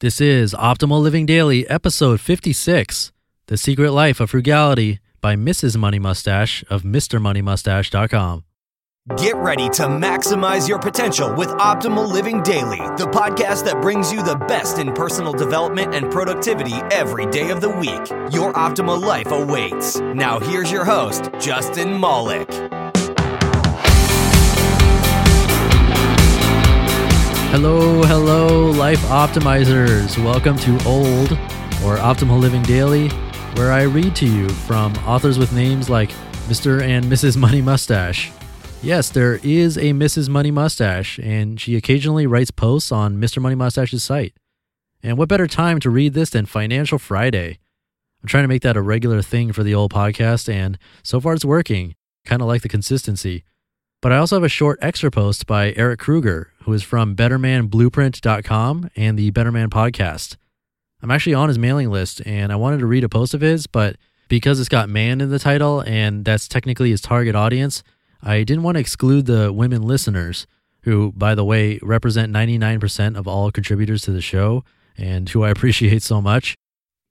This is Optimal Living Daily, episode 56 The Secret Life of Frugality by Mrs. Money Mustache of MrMoneyMustache.com. Get ready to maximize your potential with Optimal Living Daily, the podcast that brings you the best in personal development and productivity every day of the week. Your optimal life awaits. Now, here's your host, Justin Malik. Hello, hello, life optimizers. Welcome to Old or Optimal Living Daily, where I read to you from authors with names like Mr. and Mrs. Money Mustache. Yes, there is a Mrs. Money Mustache, and she occasionally writes posts on Mr. Money Mustache's site. And what better time to read this than Financial Friday? I'm trying to make that a regular thing for the old podcast, and so far it's working. Kind of like the consistency. But I also have a short extra post by Eric Kruger, who is from BettermanBlueprint.com and the Betterman podcast. I'm actually on his mailing list and I wanted to read a post of his, but because it's got man in the title and that's technically his target audience, I didn't want to exclude the women listeners, who, by the way, represent 99% of all contributors to the show and who I appreciate so much.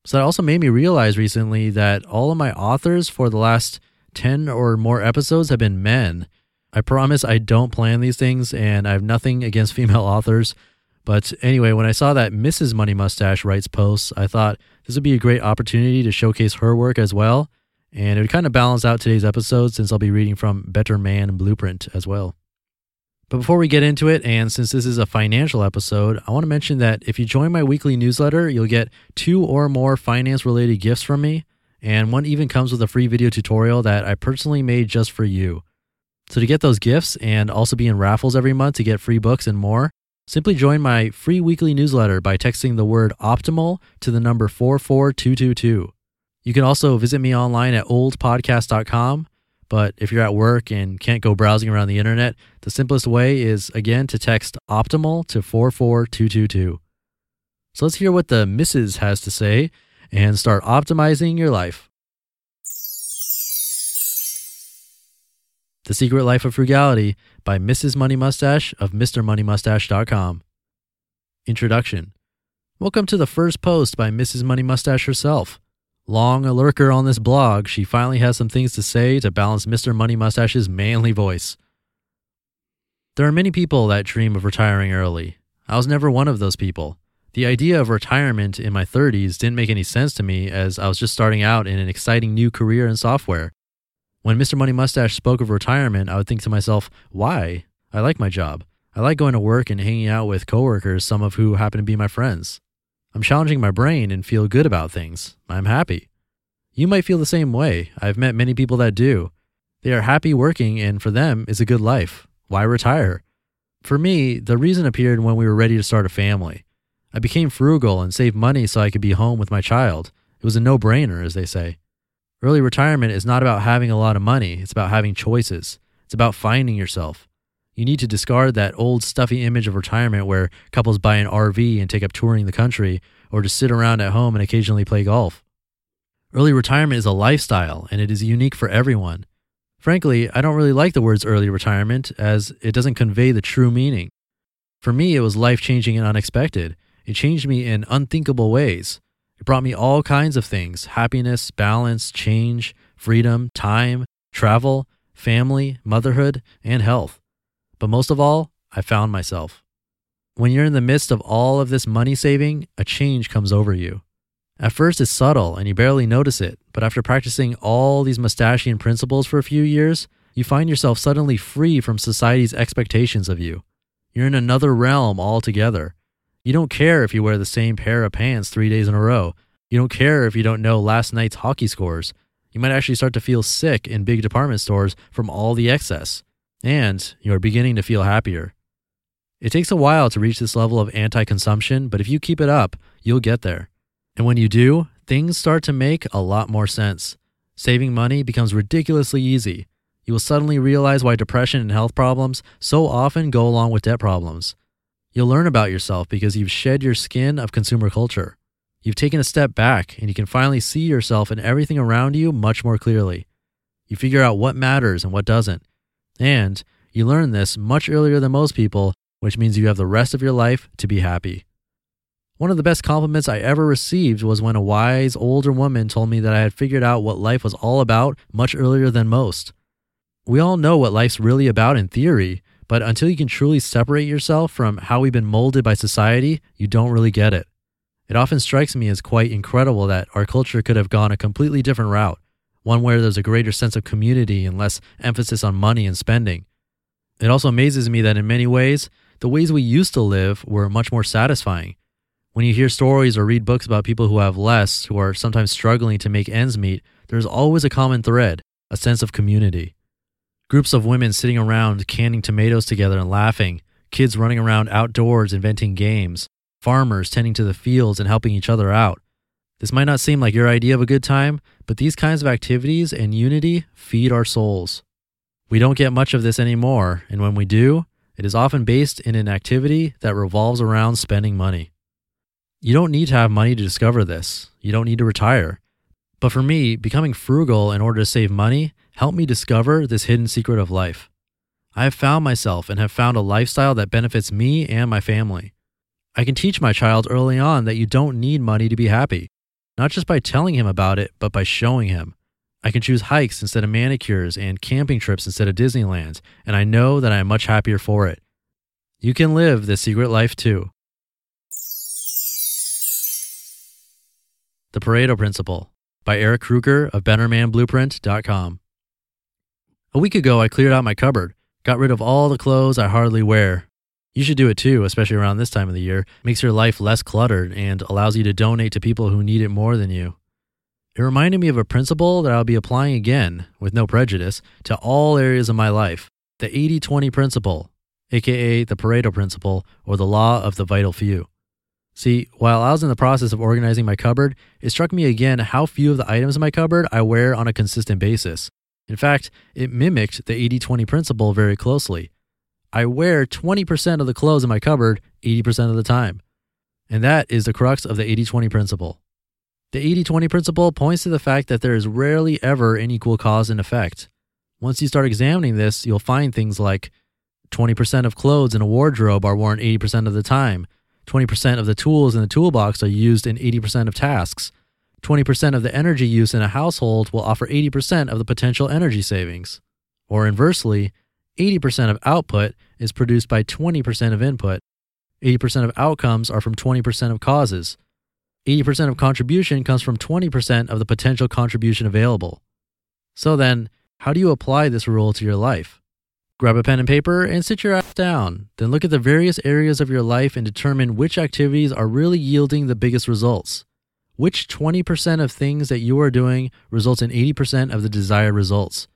So that also made me realize recently that all of my authors for the last 10 or more episodes have been men. I promise I don't plan these things and I have nothing against female authors. But anyway, when I saw that Mrs. Money Mustache writes posts, I thought this would be a great opportunity to showcase her work as well. And it would kind of balance out today's episode since I'll be reading from Better Man Blueprint as well. But before we get into it, and since this is a financial episode, I want to mention that if you join my weekly newsletter, you'll get two or more finance related gifts from me. And one even comes with a free video tutorial that I personally made just for you. So to get those gifts and also be in raffles every month to get free books and more, simply join my free weekly newsletter by texting the word optimal to the number 44222. You can also visit me online at oldpodcast.com. But if you're at work and can't go browsing around the internet, the simplest way is again to text optimal to 44222. So let's hear what the missus has to say and start optimizing your life. The Secret Life of Frugality by Mrs. Money Mustache of MrMoneyMustache.com. Introduction Welcome to the first post by Mrs. Money Mustache herself. Long a lurker on this blog, she finally has some things to say to balance Mr. Money Mustache's manly voice. There are many people that dream of retiring early. I was never one of those people. The idea of retirement in my 30s didn't make any sense to me as I was just starting out in an exciting new career in software. When Mr. Money Mustache spoke of retirement, I would think to myself, why? I like my job. I like going to work and hanging out with coworkers, some of who happen to be my friends. I'm challenging my brain and feel good about things. I'm happy. You might feel the same way. I've met many people that do. They are happy working, and for them, it's a good life. Why retire? For me, the reason appeared when we were ready to start a family. I became frugal and saved money so I could be home with my child. It was a no brainer, as they say. Early retirement is not about having a lot of money, it's about having choices. It's about finding yourself. You need to discard that old stuffy image of retirement where couples buy an RV and take up touring the country or just sit around at home and occasionally play golf. Early retirement is a lifestyle and it is unique for everyone. Frankly, I don't really like the words early retirement as it doesn't convey the true meaning. For me, it was life changing and unexpected. It changed me in unthinkable ways. It brought me all kinds of things happiness, balance, change, freedom, time, travel, family, motherhood, and health. But most of all, I found myself. When you're in the midst of all of this money saving, a change comes over you. At first, it's subtle and you barely notice it, but after practicing all these mustachian principles for a few years, you find yourself suddenly free from society's expectations of you. You're in another realm altogether. You don't care if you wear the same pair of pants three days in a row. You don't care if you don't know last night's hockey scores. You might actually start to feel sick in big department stores from all the excess. And you are beginning to feel happier. It takes a while to reach this level of anti consumption, but if you keep it up, you'll get there. And when you do, things start to make a lot more sense. Saving money becomes ridiculously easy. You will suddenly realize why depression and health problems so often go along with debt problems. You'll learn about yourself because you've shed your skin of consumer culture. You've taken a step back and you can finally see yourself and everything around you much more clearly. You figure out what matters and what doesn't. And you learn this much earlier than most people, which means you have the rest of your life to be happy. One of the best compliments I ever received was when a wise older woman told me that I had figured out what life was all about much earlier than most. We all know what life's really about in theory, but until you can truly separate yourself from how we've been molded by society, you don't really get it. It often strikes me as quite incredible that our culture could have gone a completely different route, one where there's a greater sense of community and less emphasis on money and spending. It also amazes me that in many ways, the ways we used to live were much more satisfying. When you hear stories or read books about people who have less, who are sometimes struggling to make ends meet, there's always a common thread a sense of community. Groups of women sitting around canning tomatoes together and laughing, kids running around outdoors inventing games, farmers tending to the fields and helping each other out. This might not seem like your idea of a good time, but these kinds of activities and unity feed our souls. We don't get much of this anymore, and when we do, it is often based in an activity that revolves around spending money. You don't need to have money to discover this. You don't need to retire. But for me, becoming frugal in order to save money helped me discover this hidden secret of life. I have found myself and have found a lifestyle that benefits me and my family. I can teach my child early on that you don't need money to be happy, not just by telling him about it, but by showing him. I can choose hikes instead of manicures and camping trips instead of Disneyland, and I know that I am much happier for it. You can live this secret life too. The Pareto Principle by Eric Kruger of BetterManBlueprint.com. A week ago, I cleared out my cupboard, got rid of all the clothes I hardly wear. You should do it too, especially around this time of the year. Makes your life less cluttered and allows you to donate to people who need it more than you. It reminded me of a principle that I'll be applying again, with no prejudice, to all areas of my life the 80 20 principle, aka the Pareto principle or the law of the vital few. See, while I was in the process of organizing my cupboard, it struck me again how few of the items in my cupboard I wear on a consistent basis. In fact, it mimicked the 80 20 principle very closely. I wear 20% of the clothes in my cupboard 80% of the time. And that is the crux of the 80 20 principle. The 80 20 principle points to the fact that there is rarely ever an equal cause and effect. Once you start examining this, you'll find things like 20% of clothes in a wardrobe are worn 80% of the time, 20% of the tools in the toolbox are used in 80% of tasks. 20% of the energy use in a household will offer 80% of the potential energy savings. Or inversely, 80% of output is produced by 20% of input. 80% of outcomes are from 20% of causes. 80% of contribution comes from 20% of the potential contribution available. So then, how do you apply this rule to your life? Grab a pen and paper and sit your ass down. Then look at the various areas of your life and determine which activities are really yielding the biggest results. Which 20% of things that you are doing results in 80% of the desired results?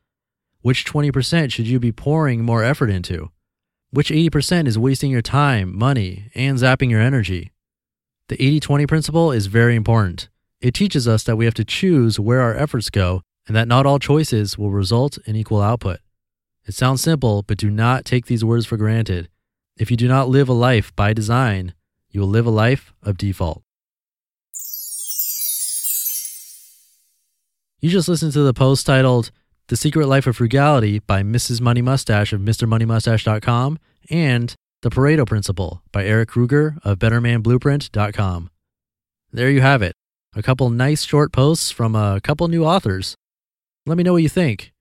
Which 20% should you be pouring more effort into? Which 80% is wasting your time, money, and zapping your energy? The 80 20 principle is very important. It teaches us that we have to choose where our efforts go and that not all choices will result in equal output. It sounds simple, but do not take these words for granted. If you do not live a life by design, you will live a life of default. You just listened to the post titled The Secret Life of Frugality by Mrs. Money Mustache of MrMoneyMustache.com and The Pareto Principle by Eric Kruger of BetterManBlueprint.com. There you have it. A couple nice short posts from a couple new authors. Let me know what you think.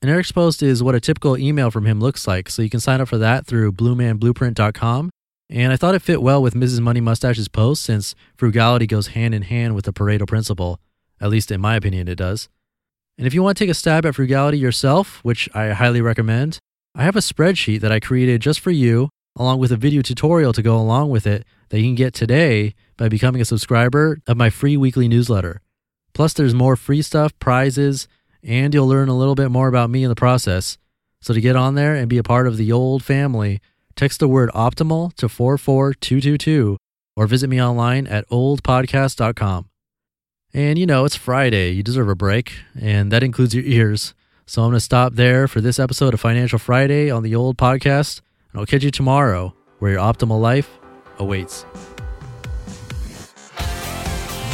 And Eric's post is what a typical email from him looks like, so you can sign up for that through bettermanblueprint.com. And I thought it fit well with Mrs. Money Mustache's post since frugality goes hand in hand with the Pareto principle. At least in my opinion, it does. And if you want to take a stab at frugality yourself, which I highly recommend, I have a spreadsheet that I created just for you, along with a video tutorial to go along with it that you can get today by becoming a subscriber of my free weekly newsletter. Plus, there's more free stuff, prizes, and you'll learn a little bit more about me in the process. So to get on there and be a part of the old family, text the word optimal to 44222 or visit me online at oldpodcast.com. And you know, it's Friday. You deserve a break, and that includes your ears. So I'm going to stop there for this episode of Financial Friday on the old podcast. And I'll catch you tomorrow where your optimal life awaits.